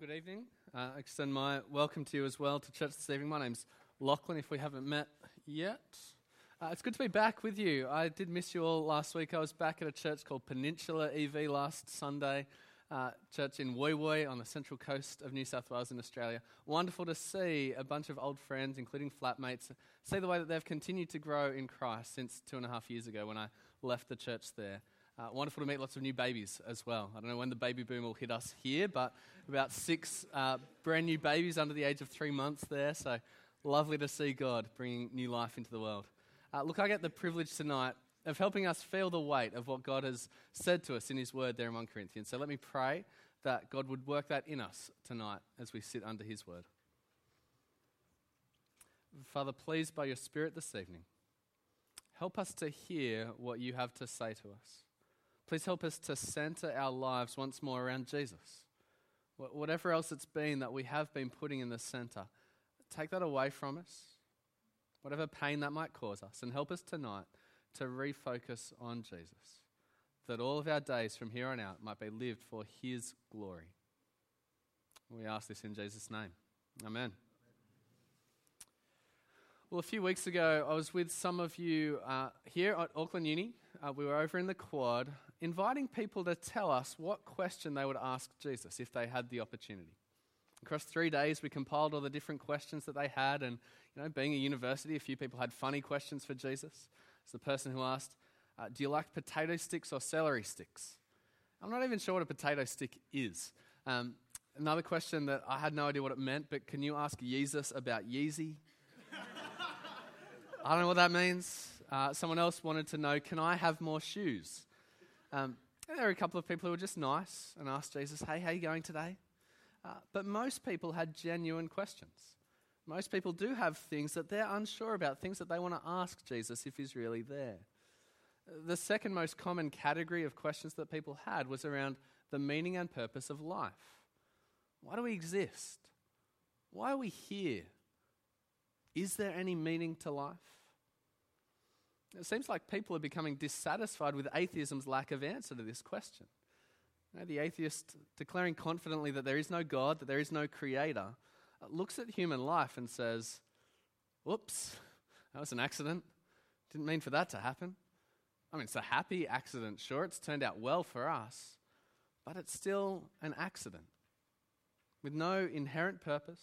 good evening. Uh, extend my welcome to you as well to church this evening. My name's Lachlan, if we haven't met yet. Uh, it's good to be back with you. I did miss you all last week. I was back at a church called Peninsula EV last Sunday, uh, church in Woy on the central coast of New South Wales in Australia. Wonderful to see a bunch of old friends, including flatmates, see the way that they've continued to grow in Christ since two and a half years ago when I left the church there. Uh, wonderful to meet lots of new babies as well. I don't know when the baby boom will hit us here, but about six uh, brand new babies under the age of three months there. So lovely to see God bringing new life into the world. Uh, look, I get the privilege tonight of helping us feel the weight of what God has said to us in His Word there in 1 Corinthians. So let me pray that God would work that in us tonight as we sit under His Word. Father, please, by your Spirit this evening, help us to hear what you have to say to us. Please help us to center our lives once more around Jesus. Whatever else it's been that we have been putting in the center, take that away from us, whatever pain that might cause us, and help us tonight to refocus on Jesus, that all of our days from here on out might be lived for His glory. We ask this in Jesus' name. Amen. Well, a few weeks ago, I was with some of you uh, here at Auckland Uni. Uh, we were over in the quad inviting people to tell us what question they would ask Jesus if they had the opportunity. Across three days, we compiled all the different questions that they had, and you know, being a university, a few people had funny questions for Jesus. It's the person who asked, uh, "Do you like potato sticks or celery sticks?" I'm not even sure what a potato stick is. Um, another question that I had no idea what it meant, but can you ask Jesus about Yeezy? I don't know what that means. Uh, someone else wanted to know, "Can I have more shoes?" Um, there were a couple of people who were just nice and asked Jesus, Hey, how are you going today? Uh, but most people had genuine questions. Most people do have things that they're unsure about, things that they want to ask Jesus if he's really there. The second most common category of questions that people had was around the meaning and purpose of life. Why do we exist? Why are we here? Is there any meaning to life? It seems like people are becoming dissatisfied with atheism's lack of answer to this question. You know, the atheist declaring confidently that there is no God, that there is no creator, uh, looks at human life and says, Whoops, that was an accident. Didn't mean for that to happen. I mean, it's a happy accident, sure, it's turned out well for us, but it's still an accident with no inherent purpose.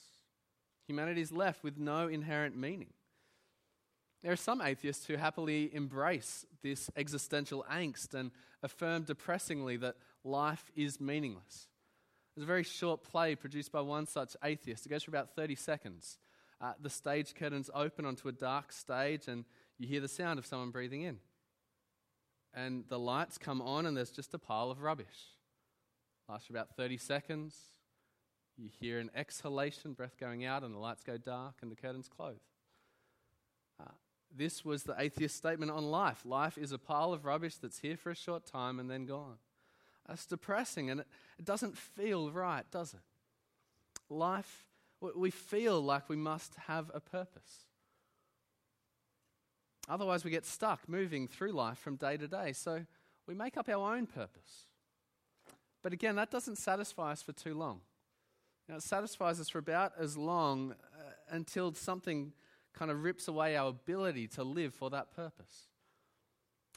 Humanity is left with no inherent meaning. There are some atheists who happily embrace this existential angst and affirm depressingly that life is meaningless. There's a very short play produced by one such atheist. It goes for about 30 seconds. Uh, the stage curtains open onto a dark stage, and you hear the sound of someone breathing in. And the lights come on, and there's just a pile of rubbish. Lasts for about 30 seconds. You hear an exhalation, breath going out, and the lights go dark, and the curtains close. This was the atheist statement on life. Life is a pile of rubbish that's here for a short time and then gone. That's depressing and it, it doesn't feel right, does it? Life, we feel like we must have a purpose. Otherwise, we get stuck moving through life from day to day. So we make up our own purpose. But again, that doesn't satisfy us for too long. You know, it satisfies us for about as long uh, until something kind of rips away our ability to live for that purpose.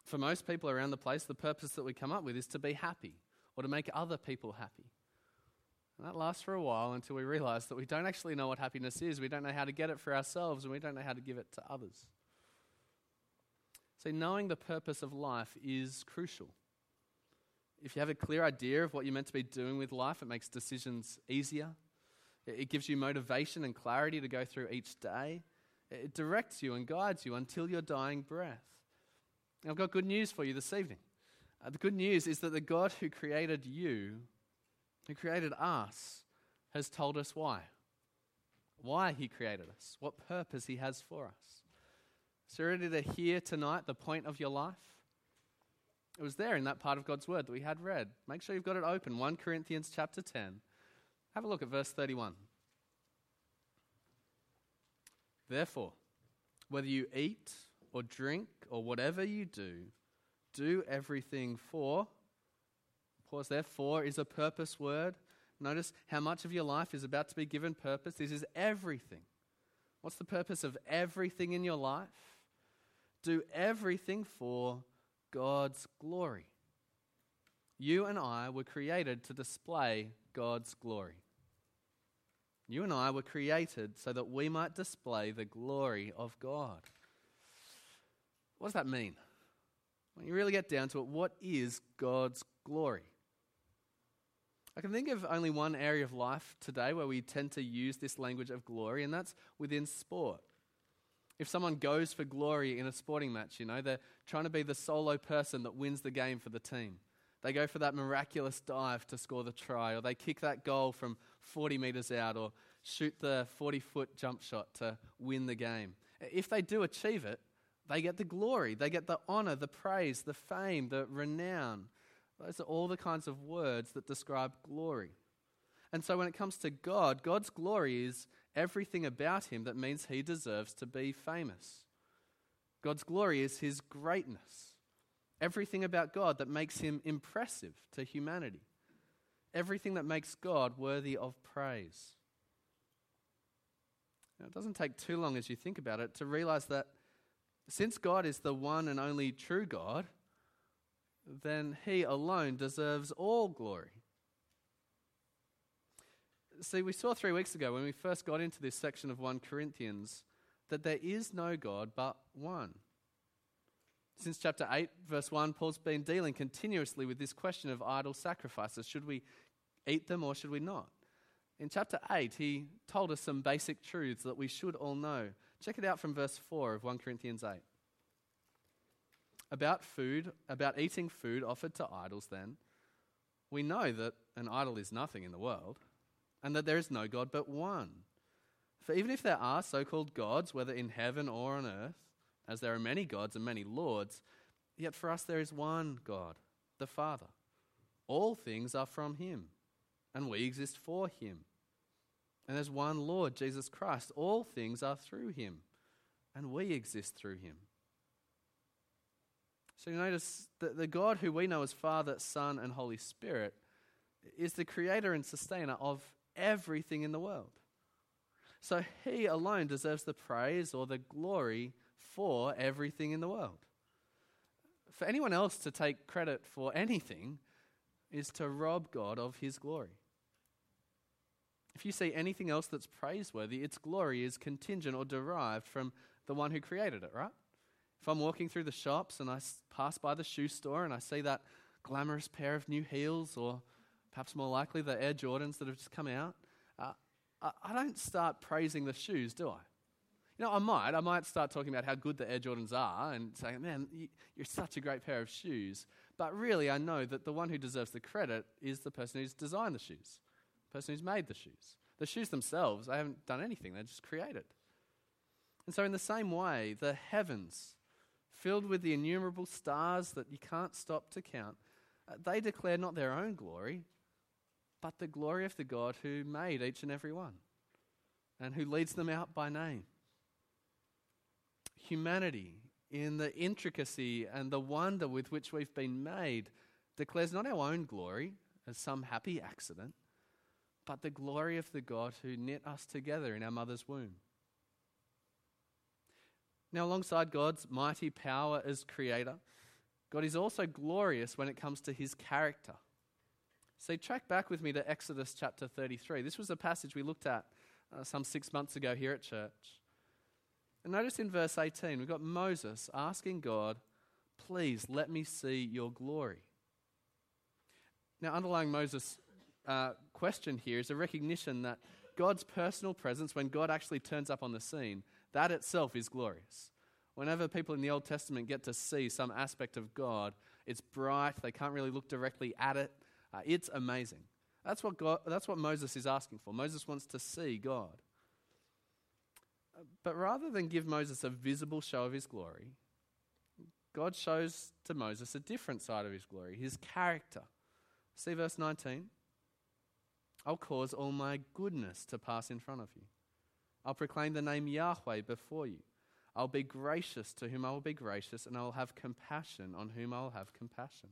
For most people around the place, the purpose that we come up with is to be happy or to make other people happy. And that lasts for a while until we realize that we don't actually know what happiness is. We don't know how to get it for ourselves, and we don't know how to give it to others. So, knowing the purpose of life is crucial. If you have a clear idea of what you're meant to be doing with life, it makes decisions easier. It gives you motivation and clarity to go through each day. It directs you and guides you until your dying breath. I've got good news for you this evening. Uh, the good news is that the God who created you, who created us, has told us why. Why he created us, what purpose he has for us. So, ready to hear tonight the point of your life? It was there in that part of God's word that we had read. Make sure you've got it open 1 Corinthians chapter 10. Have a look at verse 31. Therefore, whether you eat or drink or whatever you do, do everything for. Pause there. For is a purpose word. Notice how much of your life is about to be given purpose. This is everything. What's the purpose of everything in your life? Do everything for God's glory. You and I were created to display God's glory. You and I were created so that we might display the glory of God. What does that mean? When you really get down to it, what is God's glory? I can think of only one area of life today where we tend to use this language of glory, and that's within sport. If someone goes for glory in a sporting match, you know, they're trying to be the solo person that wins the game for the team. They go for that miraculous dive to score the try, or they kick that goal from 40 metres out, or shoot the 40 foot jump shot to win the game. If they do achieve it, they get the glory, they get the honour, the praise, the fame, the renown. Those are all the kinds of words that describe glory. And so when it comes to God, God's glory is everything about him that means he deserves to be famous. God's glory is his greatness. Everything about God that makes him impressive to humanity. Everything that makes God worthy of praise. Now, it doesn't take too long as you think about it to realize that since God is the one and only true God, then he alone deserves all glory. See, we saw three weeks ago when we first got into this section of 1 Corinthians that there is no God but one. Since chapter 8, verse 1, Paul's been dealing continuously with this question of idol sacrifices. Should we eat them or should we not? In chapter 8, he told us some basic truths that we should all know. Check it out from verse 4 of 1 Corinthians 8. About food, about eating food offered to idols, then, we know that an idol is nothing in the world and that there is no God but one. For even if there are so called gods, whether in heaven or on earth, as there are many gods and many lords, yet for us there is one God, the Father. All things are from Him, and we exist for Him. And there's one Lord, Jesus Christ. All things are through Him, and we exist through Him. So you notice that the God who we know as Father, Son, and Holy Spirit is the creator and sustainer of everything in the world. So he alone deserves the praise or the glory for everything in the world. For anyone else to take credit for anything is to rob God of his glory. If you see anything else that's praiseworthy, its glory is contingent or derived from the one who created it, right? If I'm walking through the shops and I pass by the shoe store and I see that glamorous pair of new heels or perhaps more likely the Air Jordans that have just come out, uh, I, I don't start praising the shoes, do I? You know, I might. I might start talking about how good the Air Jordans are and saying, man, you're such a great pair of shoes. But really, I know that the one who deserves the credit is the person who's designed the shoes, the person who's made the shoes. The shoes themselves, I haven't done anything, they're just created. And so, in the same way, the heavens, filled with the innumerable stars that you can't stop to count, uh, they declare not their own glory, but the glory of the God who made each and every one and who leads them out by name. Humanity, in the intricacy and the wonder with which we've been made, declares not our own glory as some happy accident, but the glory of the God who knit us together in our mother's womb. Now, alongside God's mighty power as creator, God is also glorious when it comes to his character. So, track back with me to Exodus chapter 33. This was a passage we looked at uh, some six months ago here at church. And notice in verse 18, we've got Moses asking God, Please let me see your glory. Now, underlying Moses' uh, question here is a recognition that God's personal presence, when God actually turns up on the scene, that itself is glorious. Whenever people in the Old Testament get to see some aspect of God, it's bright, they can't really look directly at it, uh, it's amazing. That's what, God, that's what Moses is asking for. Moses wants to see God. But rather than give Moses a visible show of his glory, God shows to Moses a different side of his glory, his character. See verse 19? I'll cause all my goodness to pass in front of you. I'll proclaim the name Yahweh before you. I'll be gracious to whom I will be gracious, and I will have compassion on whom I will have compassion.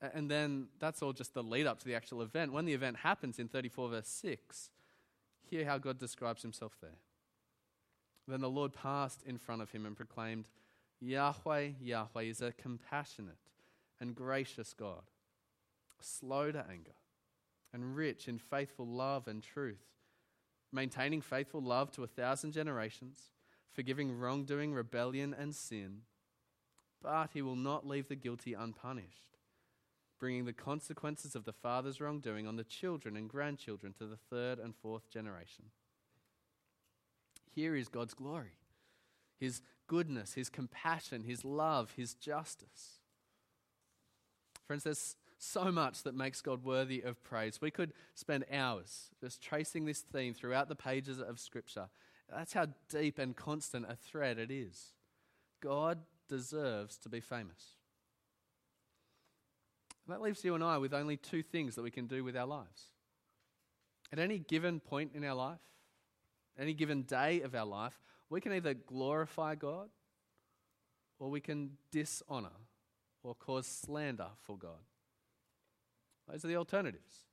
And then that's all just the lead up to the actual event. When the event happens in 34, verse 6, hear how God describes himself there. Then the Lord passed in front of him and proclaimed, Yahweh, Yahweh is a compassionate and gracious God, slow to anger, and rich in faithful love and truth, maintaining faithful love to a thousand generations, forgiving wrongdoing, rebellion, and sin. But he will not leave the guilty unpunished, bringing the consequences of the father's wrongdoing on the children and grandchildren to the third and fourth generation. Here is God's glory His goodness, His compassion, His love, His justice. Friends, there's so much that makes God worthy of praise. We could spend hours just tracing this theme throughout the pages of Scripture. That's how deep and constant a thread it is. God deserves to be famous. That leaves you and I with only two things that we can do with our lives. At any given point in our life, any given day of our life, we can either glorify God or we can dishonor or cause slander for God. Those are the alternatives.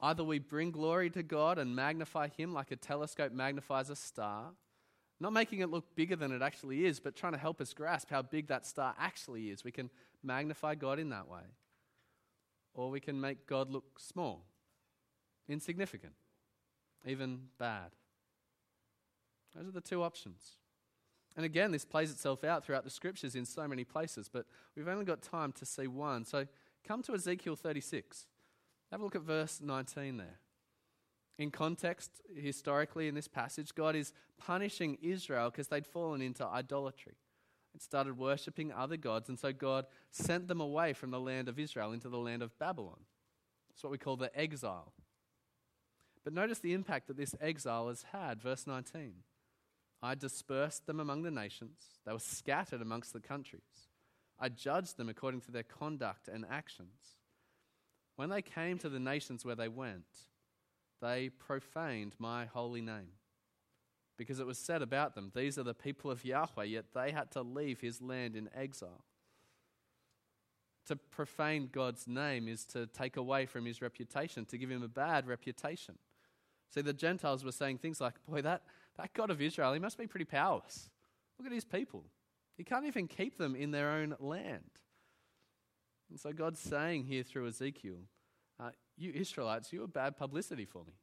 Either we bring glory to God and magnify Him like a telescope magnifies a star, not making it look bigger than it actually is, but trying to help us grasp how big that star actually is. We can magnify God in that way. Or we can make God look small, insignificant, even bad. Those are the two options. And again, this plays itself out throughout the scriptures in so many places, but we've only got time to see one. So come to Ezekiel 36. Have a look at verse 19 there. In context, historically, in this passage, God is punishing Israel because they'd fallen into idolatry. It started worshipping other gods, and so God sent them away from the land of Israel into the land of Babylon. It's what we call the exile. But notice the impact that this exile has had. Verse 19. I dispersed them among the nations, they were scattered amongst the countries. I judged them according to their conduct and actions. When they came to the nations where they went, they profaned my holy name. Because it was said about them, These are the people of Yahweh, yet they had to leave his land in exile. To profane God's name is to take away from his reputation, to give him a bad reputation. See, the Gentiles were saying things like, Boy, that, that God of Israel, he must be pretty powerless. Look at his people. He can't even keep them in their own land. And so God's saying here through Ezekiel, uh, You Israelites, you were bad publicity for me.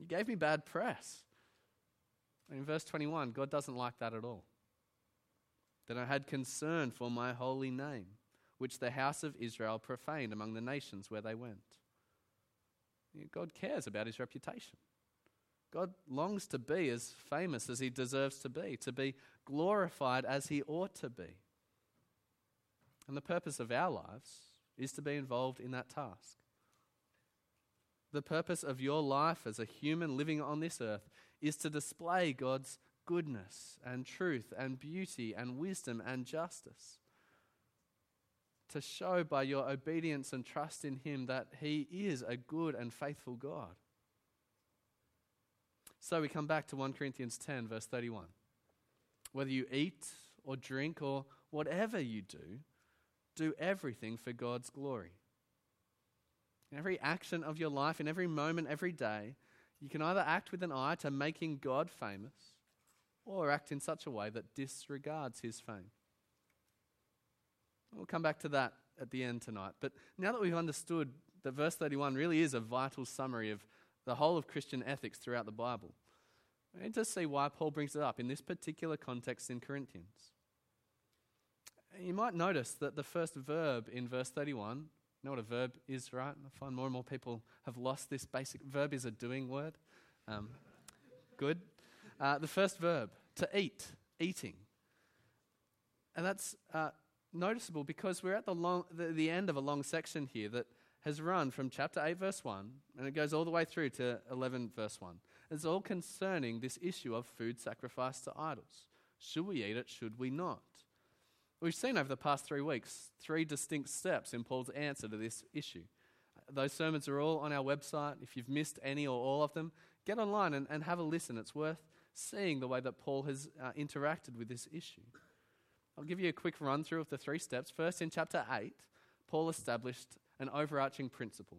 You gave me bad press. And in verse 21, God doesn't like that at all. Then I had concern for my holy name, which the house of Israel profaned among the nations where they went. God cares about his reputation. God longs to be as famous as he deserves to be, to be glorified as he ought to be. And the purpose of our lives is to be involved in that task. The purpose of your life as a human living on this earth is to display God's goodness and truth and beauty and wisdom and justice. To show by your obedience and trust in Him that He is a good and faithful God. So we come back to 1 Corinthians 10, verse 31. Whether you eat or drink or whatever you do, do everything for God's glory. In every action of your life, in every moment, every day, you can either act with an eye to making God famous or act in such a way that disregards his fame. We'll come back to that at the end tonight. But now that we've understood that verse 31 really is a vital summary of the whole of Christian ethics throughout the Bible. We need to see why Paul brings it up in this particular context in Corinthians. You might notice that the first verb in verse 31, you know what a verb is, right? I find more and more people have lost this basic verb is a doing word. Um, good. Uh, the first verb, to eat, eating. And that's uh, noticeable because we're at the, long, the, the end of a long section here that has run from chapter 8, verse 1, and it goes all the way through to 11, verse 1. It's all concerning this issue of food sacrificed to idols. Should we eat it? Should we not? We've seen over the past three weeks three distinct steps in Paul's answer to this issue. Those sermons are all on our website. If you've missed any or all of them, get online and, and have a listen. It's worth seeing the way that Paul has uh, interacted with this issue. I'll give you a quick run through of the three steps. First, in chapter 8, Paul established an overarching principle.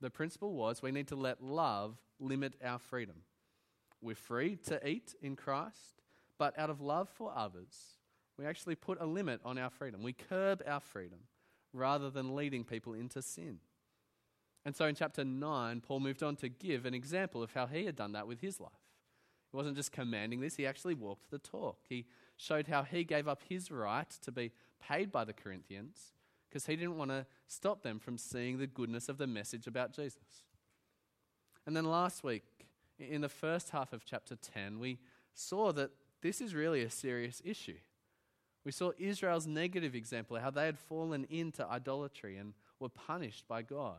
The principle was we need to let love limit our freedom. We're free to eat in Christ, but out of love for others, we actually put a limit on our freedom. We curb our freedom rather than leading people into sin. And so in chapter 9, Paul moved on to give an example of how he had done that with his life. He wasn't just commanding this, he actually walked the talk. He showed how he gave up his right to be paid by the Corinthians because he didn't want to stop them from seeing the goodness of the message about Jesus. And then last week, in the first half of chapter 10, we saw that this is really a serious issue. We saw Israel's negative example, how they had fallen into idolatry and were punished by God.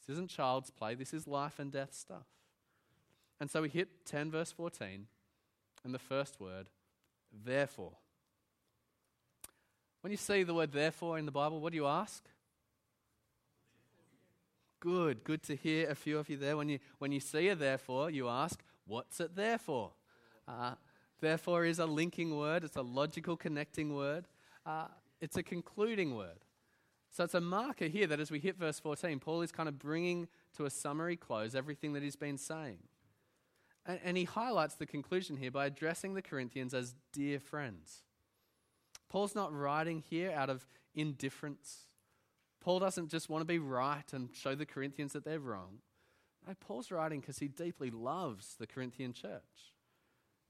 This isn't child's play, this is life and death stuff. And so we hit 10, verse 14, and the first word, therefore. When you see the word therefore in the Bible, what do you ask? Good, good to hear a few of you there. When you, when you see a therefore, you ask, what's it there for? Uh, therefore is a linking word, it's a logical connecting word, uh, it's a concluding word. So it's a marker here that as we hit verse 14, Paul is kind of bringing to a summary close everything that he's been saying. And, and he highlights the conclusion here by addressing the Corinthians as dear friends. Paul's not writing here out of indifference Paul doesn't just want to be right and show the Corinthians that they're wrong. No, Paul's writing because he deeply loves the Corinthian church.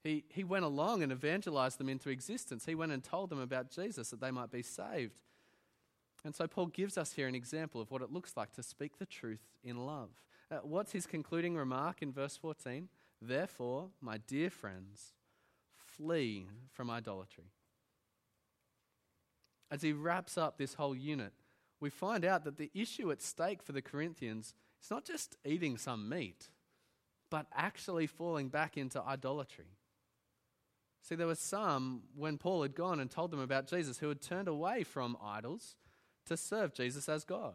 He, he went along and evangelized them into existence. He went and told them about Jesus that they might be saved. And so Paul gives us here an example of what it looks like to speak the truth in love. Uh, what's his concluding remark in verse 14? Therefore, my dear friends, flee from idolatry. As he wraps up this whole unit, we find out that the issue at stake for the Corinthians is not just eating some meat, but actually falling back into idolatry. See, there were some, when Paul had gone and told them about Jesus, who had turned away from idols to serve Jesus as God.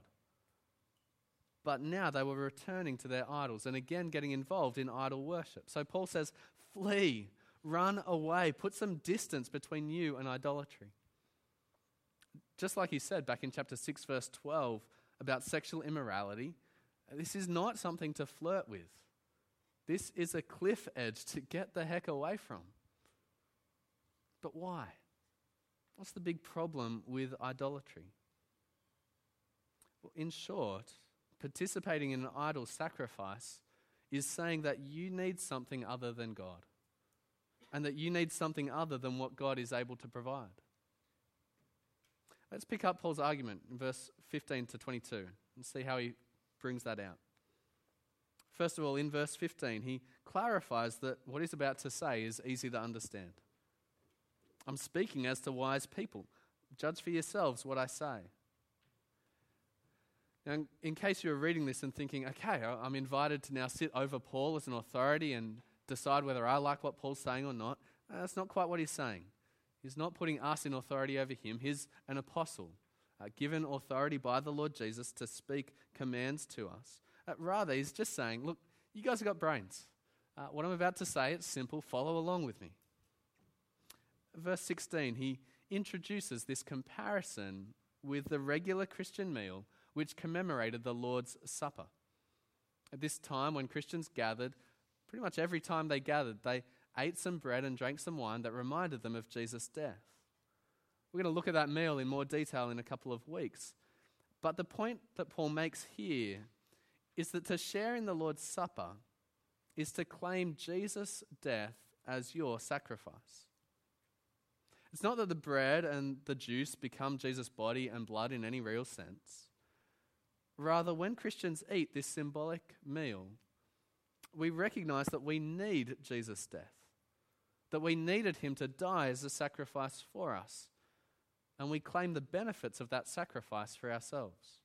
But now they were returning to their idols and again getting involved in idol worship. So Paul says, Flee, run away, put some distance between you and idolatry. Just like he said back in chapter 6, verse 12, about sexual immorality, this is not something to flirt with. This is a cliff edge to get the heck away from. But why? What's the big problem with idolatry? Well, in short, participating in an idol sacrifice is saying that you need something other than God and that you need something other than what God is able to provide. Let's pick up Paul's argument in verse 15 to 22 and see how he brings that out. First of all, in verse 15, he clarifies that what he's about to say is easy to understand. I'm speaking as to wise people. Judge for yourselves what I say. Now, in case you're reading this and thinking, okay, I'm invited to now sit over Paul as an authority and decide whether I like what Paul's saying or not, that's not quite what he's saying. He's not putting us in authority over him. He's an apostle, uh, given authority by the Lord Jesus to speak commands to us. Uh, rather, he's just saying, look, you guys have got brains. Uh, what I'm about to say, it's simple. Follow along with me. Verse 16, he introduces this comparison with the regular Christian meal which commemorated the Lord's Supper. At this time, when Christians gathered, pretty much every time they gathered, they ate some bread and drank some wine that reminded them of Jesus' death. We're going to look at that meal in more detail in a couple of weeks. But the point that Paul makes here is that to share in the Lord's Supper is to claim Jesus' death as your sacrifice. It's not that the bread and the juice become Jesus' body and blood in any real sense. Rather, when Christians eat this symbolic meal, we recognize that we need Jesus' death that we needed him to die as a sacrifice for us. And we claim the benefits of that sacrifice for ourselves.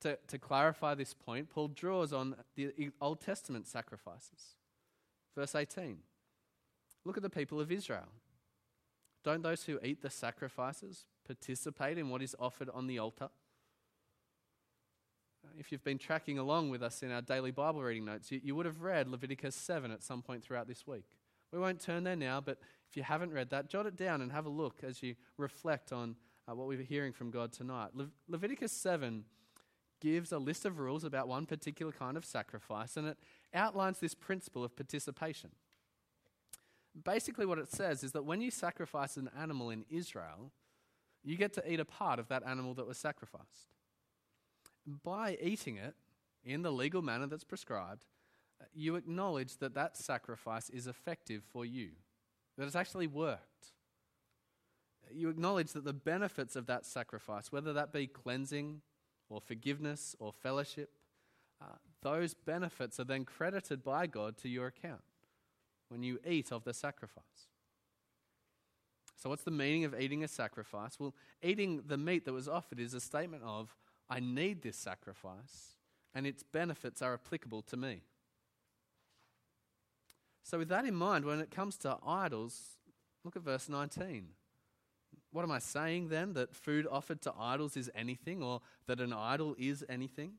To, to clarify this point, Paul draws on the Old Testament sacrifices. Verse 18 Look at the people of Israel. Don't those who eat the sacrifices participate in what is offered on the altar? If you've been tracking along with us in our daily Bible reading notes, you, you would have read Leviticus 7 at some point throughout this week. We won't turn there now, but if you haven't read that, jot it down and have a look as you reflect on uh, what we're hearing from God tonight. Le- Leviticus 7 gives a list of rules about one particular kind of sacrifice, and it outlines this principle of participation. Basically, what it says is that when you sacrifice an animal in Israel, you get to eat a part of that animal that was sacrificed. By eating it in the legal manner that's prescribed, you acknowledge that that sacrifice is effective for you, that it's actually worked. You acknowledge that the benefits of that sacrifice, whether that be cleansing or forgiveness or fellowship, uh, those benefits are then credited by God to your account when you eat of the sacrifice. So, what's the meaning of eating a sacrifice? Well, eating the meat that was offered is a statement of, I need this sacrifice, and its benefits are applicable to me. So, with that in mind, when it comes to idols, look at verse 19. What am I saying then? That food offered to idols is anything, or that an idol is anything?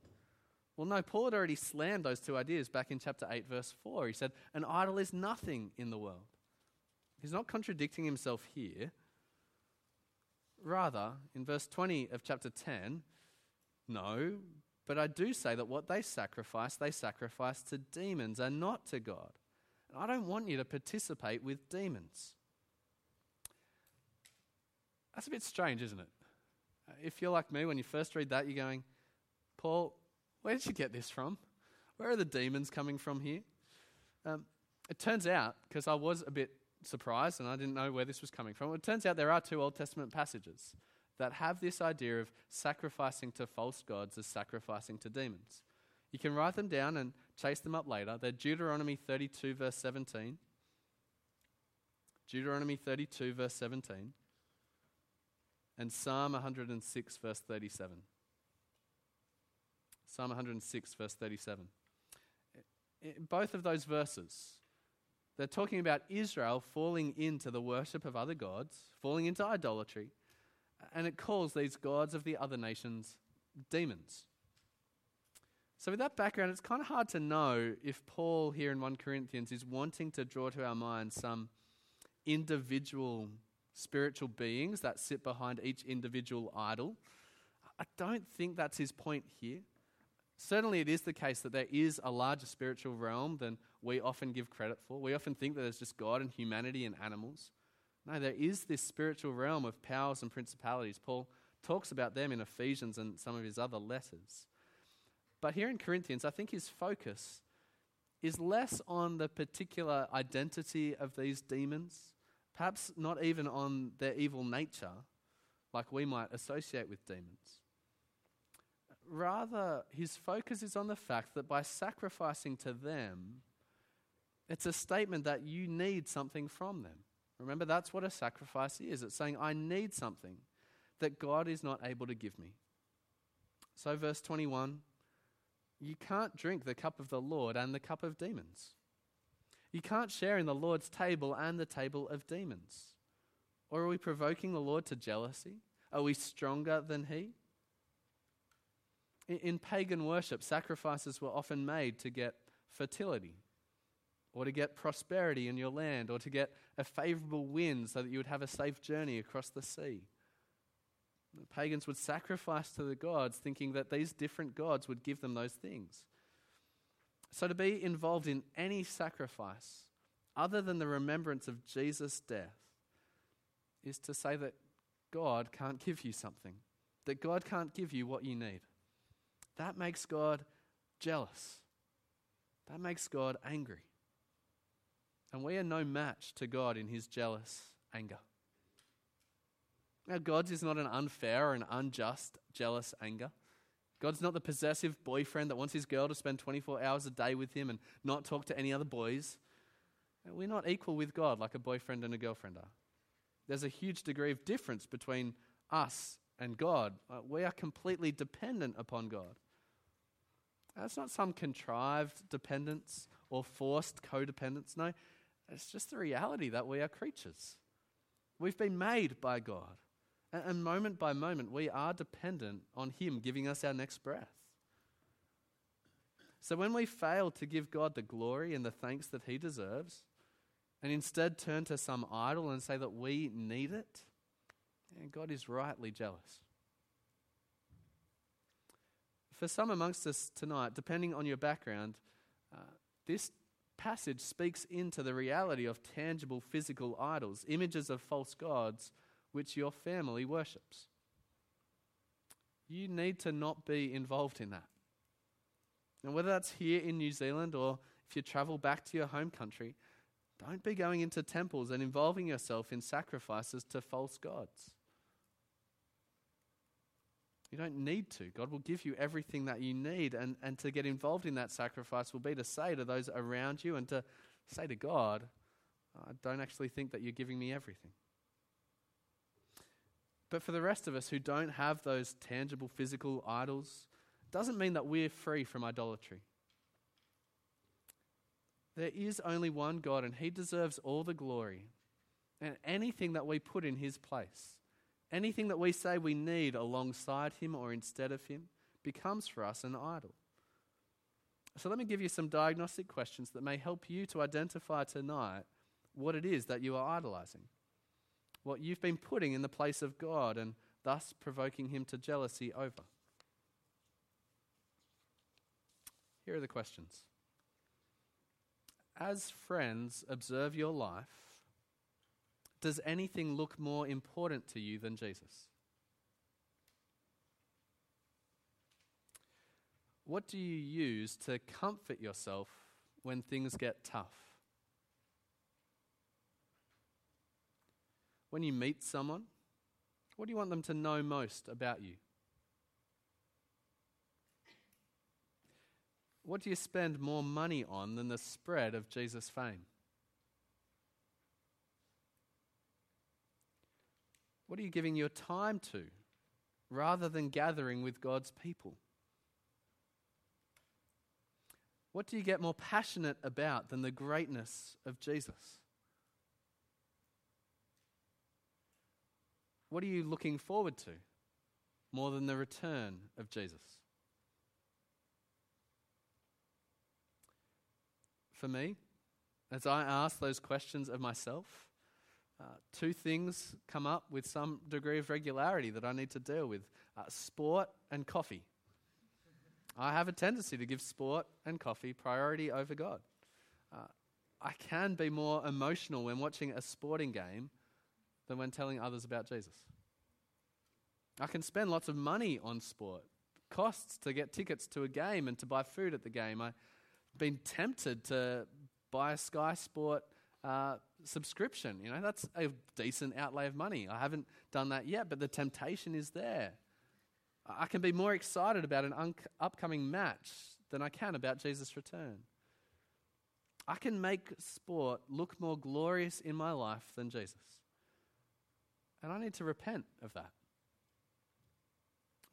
Well, no, Paul had already slammed those two ideas back in chapter 8, verse 4. He said, An idol is nothing in the world. He's not contradicting himself here. Rather, in verse 20 of chapter 10, no, but I do say that what they sacrifice, they sacrifice to demons and not to God. And I don't want you to participate with demons. That's a bit strange, isn't it? If you're like me, when you first read that, you're going, Paul, where did you get this from? Where are the demons coming from here? Um, it turns out, because I was a bit surprised and I didn't know where this was coming from, it turns out there are two Old Testament passages that have this idea of sacrificing to false gods as sacrificing to demons. You can write them down and chase them up later. They're Deuteronomy 32, verse 17. Deuteronomy 32, verse 17. And Psalm 106, verse 37. Psalm 106, verse 37. In both of those verses, they're talking about Israel falling into the worship of other gods, falling into idolatry, and it calls these gods of the other nations demons. So, with that background, it's kind of hard to know if Paul here in 1 Corinthians is wanting to draw to our minds some individual spiritual beings that sit behind each individual idol. I don't think that's his point here. Certainly, it is the case that there is a larger spiritual realm than we often give credit for. We often think that there's just God and humanity and animals. No, there is this spiritual realm of powers and principalities. Paul talks about them in Ephesians and some of his other letters. But here in Corinthians, I think his focus is less on the particular identity of these demons, perhaps not even on their evil nature, like we might associate with demons. Rather, his focus is on the fact that by sacrificing to them, it's a statement that you need something from them. Remember, that's what a sacrifice is it's saying, I need something that God is not able to give me. So, verse 21 you can't drink the cup of the Lord and the cup of demons. You can't share in the Lord's table and the table of demons. Or are we provoking the Lord to jealousy? Are we stronger than He? In pagan worship, sacrifices were often made to get fertility, or to get prosperity in your land, or to get a favorable wind so that you would have a safe journey across the sea. The pagans would sacrifice to the gods, thinking that these different gods would give them those things. So, to be involved in any sacrifice other than the remembrance of Jesus' death is to say that God can't give you something, that God can't give you what you need. That makes God jealous. That makes God angry. And we are no match to God in his jealous anger. Now, God's is not an unfair or an unjust, jealous anger. God's not the possessive boyfriend that wants his girl to spend 24 hours a day with him and not talk to any other boys. We're not equal with God like a boyfriend and a girlfriend are. There's a huge degree of difference between us and God. Uh, we are completely dependent upon God. That's not some contrived dependence or forced codependence. No, it's just the reality that we are creatures. We've been made by God. And, moment by moment, we are dependent on Him giving us our next breath. So when we fail to give God the glory and the thanks that He deserves, and instead turn to some idol and say that we need it, And God is rightly jealous. For some amongst us tonight, depending on your background, uh, this passage speaks into the reality of tangible physical idols, images of false gods which your family worships. You need to not be involved in that. And whether that's here in New Zealand or if you travel back to your home country, don't be going into temples and involving yourself in sacrifices to false gods. You don't need to. God will give you everything that you need. And, and to get involved in that sacrifice will be to say to those around you and to say to God, I don't actually think that you're giving me everything. But for the rest of us who don't have those tangible physical idols, doesn't mean that we're free from idolatry. There is only one God, and He deserves all the glory. And anything that we put in His place Anything that we say we need alongside him or instead of him becomes for us an idol. So let me give you some diagnostic questions that may help you to identify tonight what it is that you are idolizing, what you've been putting in the place of God and thus provoking him to jealousy over. Here are the questions. As friends observe your life, does anything look more important to you than Jesus? What do you use to comfort yourself when things get tough? When you meet someone, what do you want them to know most about you? What do you spend more money on than the spread of Jesus' fame? What are you giving your time to rather than gathering with God's people? What do you get more passionate about than the greatness of Jesus? What are you looking forward to more than the return of Jesus? For me, as I ask those questions of myself, uh, two things come up with some degree of regularity that I need to deal with uh, sport and coffee. I have a tendency to give sport and coffee priority over God. Uh, I can be more emotional when watching a sporting game than when telling others about Jesus. I can spend lots of money on sport, costs to get tickets to a game and to buy food at the game. I've been tempted to buy a Sky Sport uh, subscription. You know, that's a decent outlay of money. I haven't done that yet, but the temptation is there. I can be more excited about an un- upcoming match than I can about Jesus' return. I can make sport look more glorious in my life than Jesus. And I need to repent of that.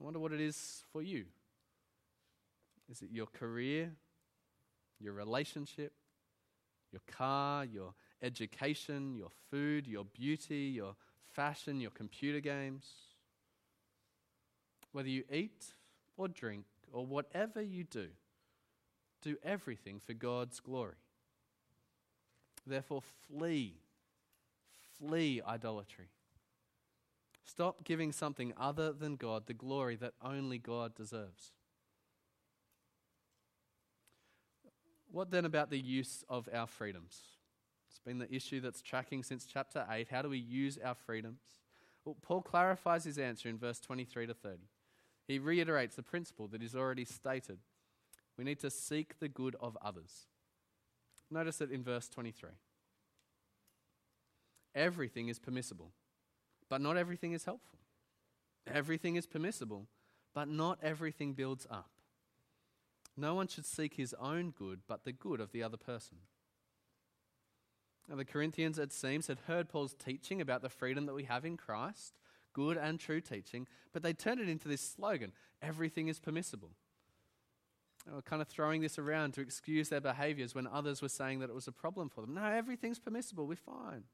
I wonder what it is for you. Is it your career, your relationship, your car, your education, your food, your beauty, your fashion, your computer games. Whether you eat or drink or whatever you do, do everything for God's glory. Therefore, flee, flee idolatry. Stop giving something other than God the glory that only God deserves. What then about the use of our freedoms? It's been the issue that's tracking since chapter 8. How do we use our freedoms? Well, Paul clarifies his answer in verse 23 to 30. He reiterates the principle that is already stated. We need to seek the good of others. Notice it in verse 23. Everything is permissible, but not everything is helpful. Everything is permissible, but not everything builds up. No one should seek his own good, but the good of the other person. Now, the Corinthians, it seems, had heard Paul's teaching about the freedom that we have in Christ, good and true teaching, but they turned it into this slogan everything is permissible. They were kind of throwing this around to excuse their behaviors when others were saying that it was a problem for them. No, everything's permissible, we're fine.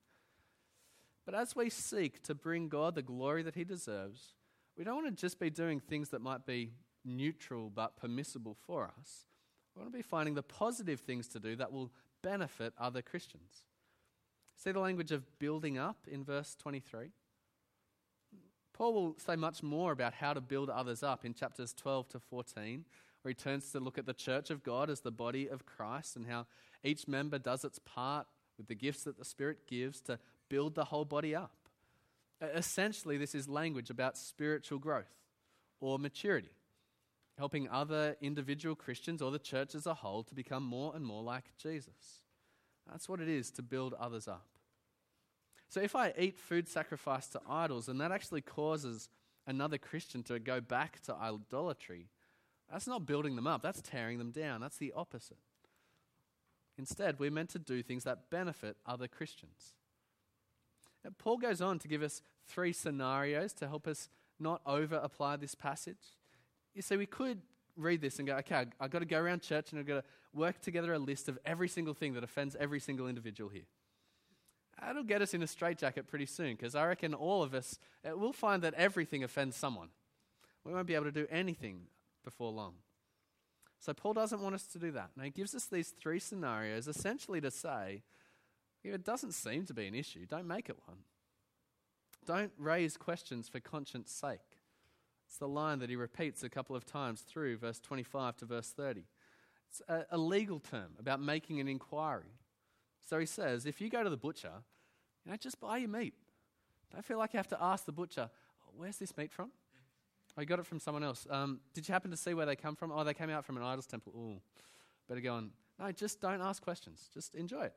But as we seek to bring God the glory that He deserves, we don't want to just be doing things that might be neutral but permissible for us. We want to be finding the positive things to do that will benefit other Christians. See the language of building up in verse 23? Paul will say much more about how to build others up in chapters 12 to 14, where he turns to look at the church of God as the body of Christ and how each member does its part with the gifts that the Spirit gives to build the whole body up. Essentially, this is language about spiritual growth or maturity, helping other individual Christians or the church as a whole to become more and more like Jesus. That's what it is to build others up. So if I eat food sacrificed to idols and that actually causes another Christian to go back to idolatry, that's not building them up, that's tearing them down. That's the opposite. Instead, we're meant to do things that benefit other Christians. Paul goes on to give us three scenarios to help us not over apply this passage. You see, we could read this and go, okay, I've got to go around church and I've got to work together a list of every single thing that offends every single individual here. That'll get us in a straitjacket pretty soon because I reckon all of us uh, will find that everything offends someone. We won't be able to do anything before long. So, Paul doesn't want us to do that. Now, he gives us these three scenarios essentially to say if it doesn't seem to be an issue, don't make it one. Don't raise questions for conscience sake. It's the line that he repeats a couple of times through verse 25 to verse 30. It's a, a legal term about making an inquiry. So he says, if you go to the butcher, you know, just buy your meat. Don't feel like you have to ask the butcher, oh, where's this meat from? I oh, got it from someone else. Um, did you happen to see where they come from? Oh, they came out from an idol's temple. Ooh, better go on. No, just don't ask questions. Just enjoy it.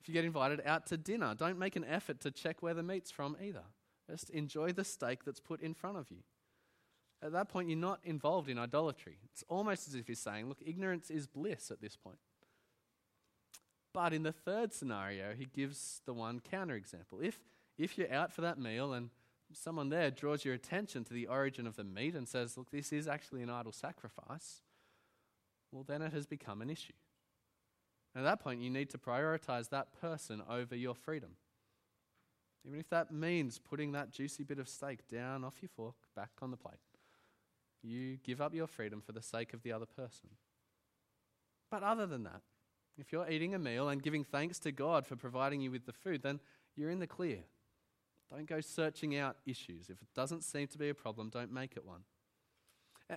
If you get invited out to dinner, don't make an effort to check where the meat's from either. Just enjoy the steak that's put in front of you. At that point, you're not involved in idolatry. It's almost as if you're saying, look, ignorance is bliss at this point. But in the third scenario, he gives the one counterexample. If, if you're out for that meal and someone there draws your attention to the origin of the meat and says, look, this is actually an idol sacrifice, well, then it has become an issue. And at that point, you need to prioritize that person over your freedom. Even if that means putting that juicy bit of steak down off your fork, back on the plate. You give up your freedom for the sake of the other person. But other than that, if you're eating a meal and giving thanks to God for providing you with the food, then you're in the clear. Don't go searching out issues. If it doesn't seem to be a problem, don't make it one.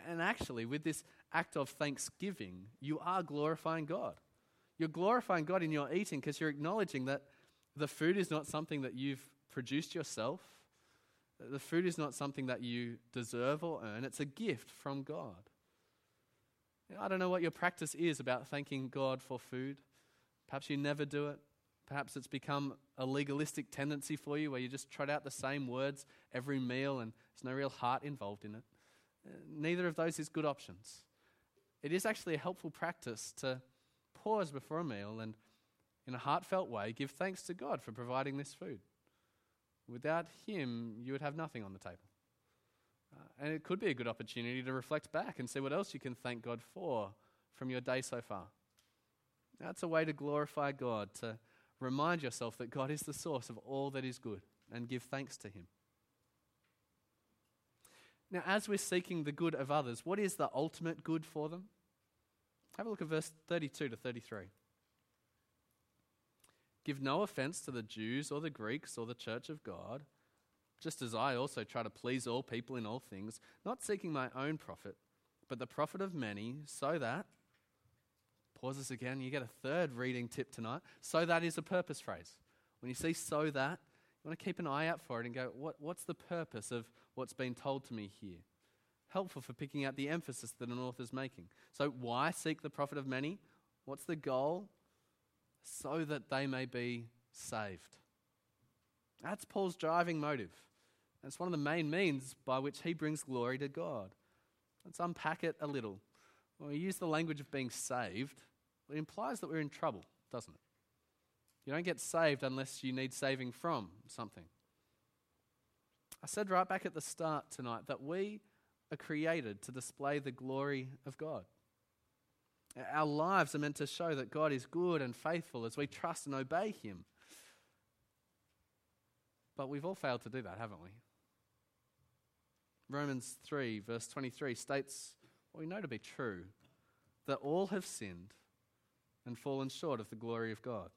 And actually, with this act of thanksgiving, you are glorifying God. You're glorifying God in your eating because you're acknowledging that the food is not something that you've produced yourself. The food is not something that you deserve or earn. It's a gift from God. I don't know what your practice is about thanking God for food. Perhaps you never do it. Perhaps it's become a legalistic tendency for you where you just trot out the same words every meal and there's no real heart involved in it. Uh, neither of those is good options. It is actually a helpful practice to pause before a meal and, in a heartfelt way, give thanks to God for providing this food. Without Him, you would have nothing on the table. Uh, and it could be a good opportunity to reflect back and see what else you can thank God for from your day so far. That's a way to glorify God, to remind yourself that God is the source of all that is good and give thanks to Him. Now, as we're seeking the good of others, what is the ultimate good for them? Have a look at verse 32 to 33. Give no offense to the Jews or the Greeks or the church of God, just as I also try to please all people in all things, not seeking my own profit, but the profit of many, so that Pause this again. You get a third reading tip tonight. So that is a purpose phrase. When you see so that, you want to keep an eye out for it and go, what, what's the purpose of what's been told to me here? Helpful for picking out the emphasis that an author's making. So, why seek the profit of many? What's the goal? So that they may be saved. That's Paul's driving motive. It's one of the main means by which he brings glory to God. Let's unpack it a little. When we use the language of being saved, it implies that we're in trouble, doesn't it? You don't get saved unless you need saving from something. I said right back at the start tonight that we are created to display the glory of God. Our lives are meant to show that God is good and faithful as we trust and obey Him. But we've all failed to do that, haven't we? Romans 3, verse 23 states what we know to be true that all have sinned and fallen short of the glory of God.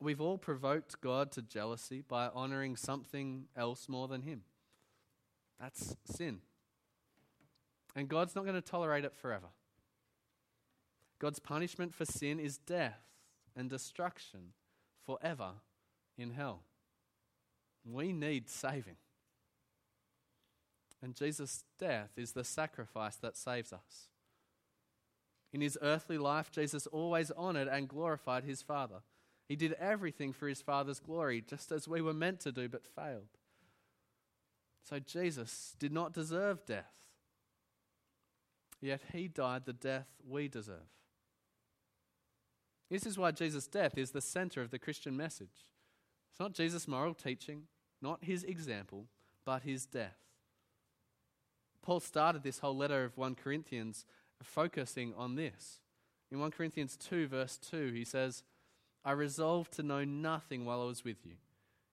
We've all provoked God to jealousy by honoring something else more than Him. That's sin. And God's not going to tolerate it forever. God's punishment for sin is death and destruction forever in hell. We need saving. And Jesus' death is the sacrifice that saves us. In his earthly life, Jesus always honored and glorified his Father. He did everything for his Father's glory, just as we were meant to do but failed. So Jesus did not deserve death, yet he died the death we deserve. This is why Jesus' death is the center of the Christian message. It's not Jesus' moral teaching, not his example, but his death. Paul started this whole letter of 1 Corinthians focusing on this. In 1 Corinthians 2, verse 2, he says, I resolved to know nothing while I was with you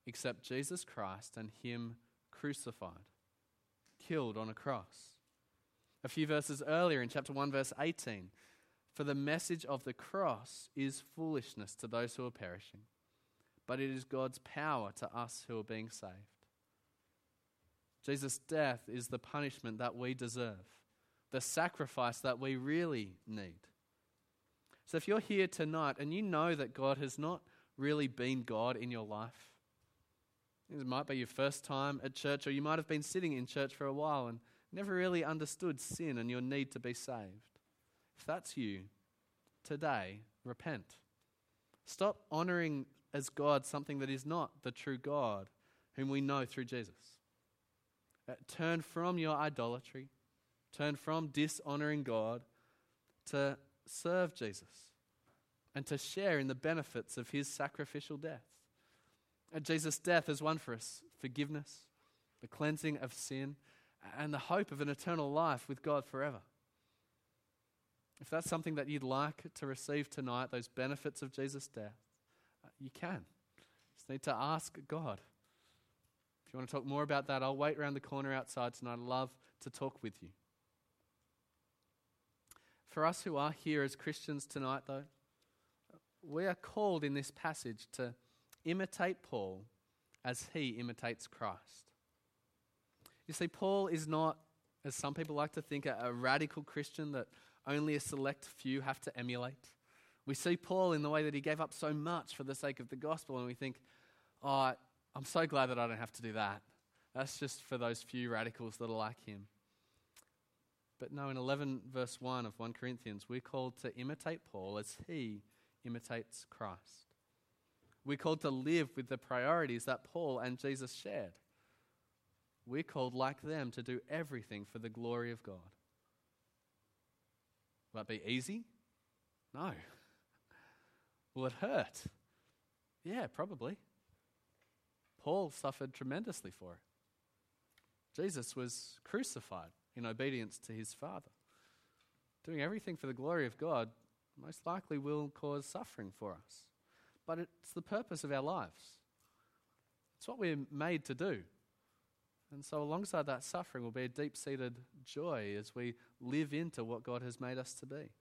except Jesus Christ and Him crucified, killed on a cross. A few verses earlier in chapter 1, verse 18, for the message of the cross is foolishness to those who are perishing, but it is God's power to us who are being saved. Jesus' death is the punishment that we deserve, the sacrifice that we really need. So if you're here tonight and you know that God has not really been God in your life, it might be your first time at church, or you might have been sitting in church for a while and never really understood sin and your need to be saved. If that's you, today, repent. Stop honoring as God something that is not the true God, whom we know through Jesus. Uh, turn from your idolatry, turn from dishonoring God to serve Jesus and to share in the benefits of his sacrificial death. And Jesus' death has won for us forgiveness, the cleansing of sin, and the hope of an eternal life with God forever. If that's something that you'd like to receive tonight, those benefits of Jesus' death, uh, you can. Just need to ask God. If you want to talk more about that, I'll wait around the corner outside tonight. I'd love to talk with you. For us who are here as Christians tonight, though, we are called in this passage to imitate Paul as he imitates Christ. You see, Paul is not, as some people like to think, a, a radical Christian that only a select few have to emulate. We see Paul in the way that he gave up so much for the sake of the gospel, and we think, oh, I'm so glad that I don't have to do that. That's just for those few radicals that are like him. But no, in 11 verse 1 of 1 Corinthians, we're called to imitate Paul as he imitates Christ. We're called to live with the priorities that Paul and Jesus shared. We're called, like them, to do everything for the glory of God. Will that be easy? No. Will it hurt? Yeah, probably. Paul suffered tremendously for it. Jesus was crucified in obedience to his Father. Doing everything for the glory of God most likely will cause suffering for us. But it's the purpose of our lives. It's what we're made to do. And so, alongside that suffering, will be a deep seated joy as we live into what God has made us to be.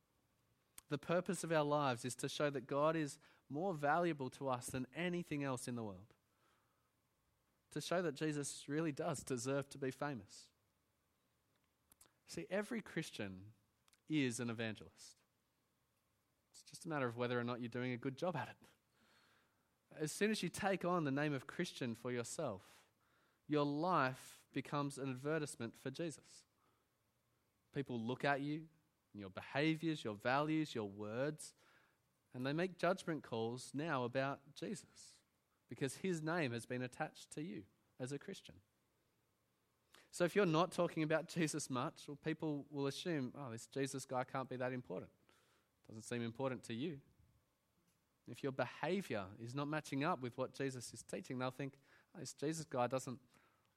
The purpose of our lives is to show that God is more valuable to us than anything else in the world. To show that Jesus really does deserve to be famous. See, every Christian is an evangelist. It's just a matter of whether or not you're doing a good job at it. As soon as you take on the name of Christian for yourself, your life becomes an advertisement for Jesus. People look at you, your behaviors, your values, your words, and they make judgment calls now about Jesus because his name has been attached to you as a Christian. So if you're not talking about Jesus much, well, people will assume, oh, this Jesus guy can't be that important. Doesn't seem important to you. If your behavior is not matching up with what Jesus is teaching, they'll think, oh, this Jesus guy doesn't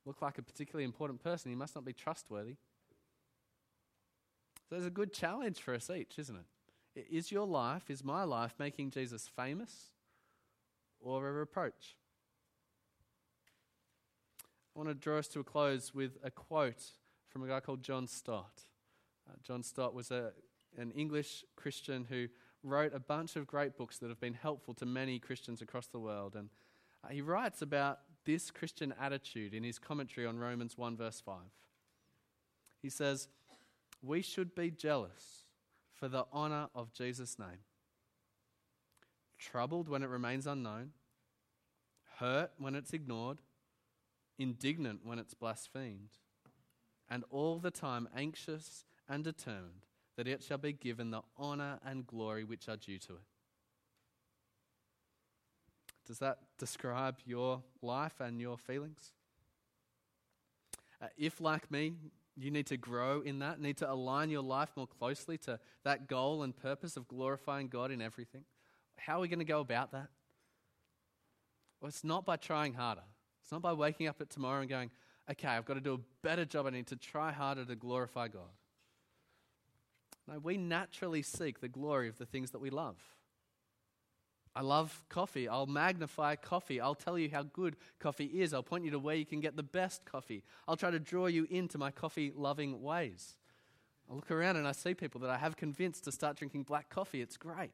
look like a particularly important person. He must not be trustworthy. So there's a good challenge for us each, isn't it? Is your life, is my life making Jesus famous or a reproach? I want to draw us to a close with a quote from a guy called John Stott. Uh, John Stott was a, an English Christian who wrote a bunch of great books that have been helpful to many Christians across the world. And uh, he writes about this Christian attitude in his commentary on Romans 1, verse 5. He says, We should be jealous for the honor of Jesus' name, troubled when it remains unknown, hurt when it's ignored, indignant when it's blasphemed, and all the time anxious and determined that it shall be given the honor and glory which are due to it. Does that describe your life and your feelings? Uh, if, like me, you need to grow in that, need to align your life more closely to that goal and purpose of glorifying God in everything, how are we going to go about that? Well, it's not by trying harder. It's not by waking up at tomorrow and going, okay, I've got to do a better job. I need to try harder to glorify God. No, we naturally seek the glory of the things that we love. I love coffee. I'll magnify coffee. I'll tell you how good coffee is. I'll point you to where you can get the best coffee. I'll try to draw you into my coffee loving ways. I look around and I see people that I have convinced to start drinking black coffee. It's great.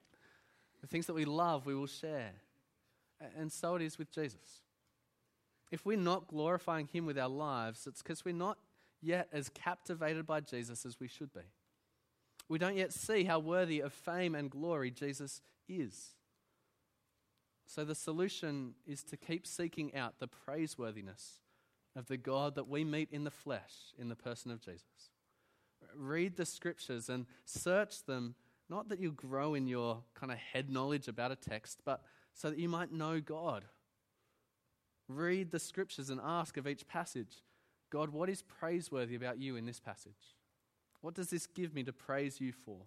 The things that we love, we will share. And so it is with Jesus. If we're not glorifying Him with our lives, it's because we're not yet as captivated by Jesus as we should be. We don't yet see how worthy of fame and glory Jesus is. So the solution is to keep seeking out the praiseworthiness of the God that we meet in the flesh in the person of Jesus. Read the scriptures and search them, not that you grow in your kind of head knowledge about a text, but so that you might know God. Read the scriptures and ask of each passage, God, what is praiseworthy about you in this passage? What does this give me to praise you for?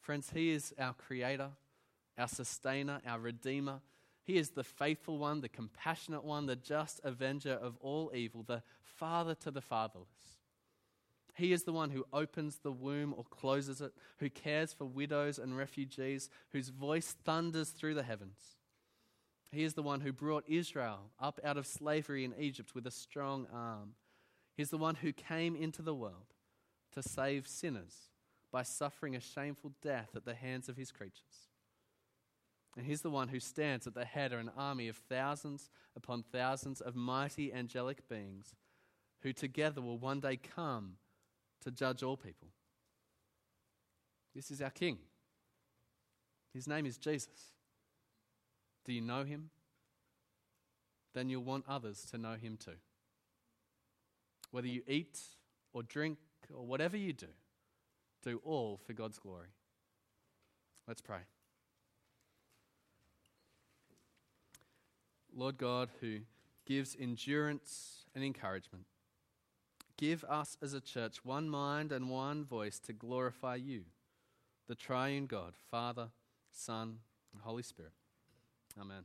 Friends, He is our Creator, our Sustainer, our Redeemer. He is the faithful one, the compassionate one, the just avenger of all evil, the Father to the fatherless. He is the one who opens the womb or closes it, who cares for widows and refugees, whose voice thunders through the heavens. He is the one who brought Israel up out of slavery in Egypt with a strong arm. He's the one who came into the world to save sinners by suffering a shameful death at the hands of his creatures. And he's the one who stands at the head of an army of thousands upon thousands of mighty angelic beings who together will one day come to judge all people. This is our King. His name is Jesus. Do you know him? Then you'll want others to know him too. Whether you eat or drink or whatever you do, do all for God's glory. Let's pray. Lord God, who gives endurance and encouragement, give us as a church one mind and one voice to glorify you, the triune God, Father, Son, and Holy Spirit. Amen.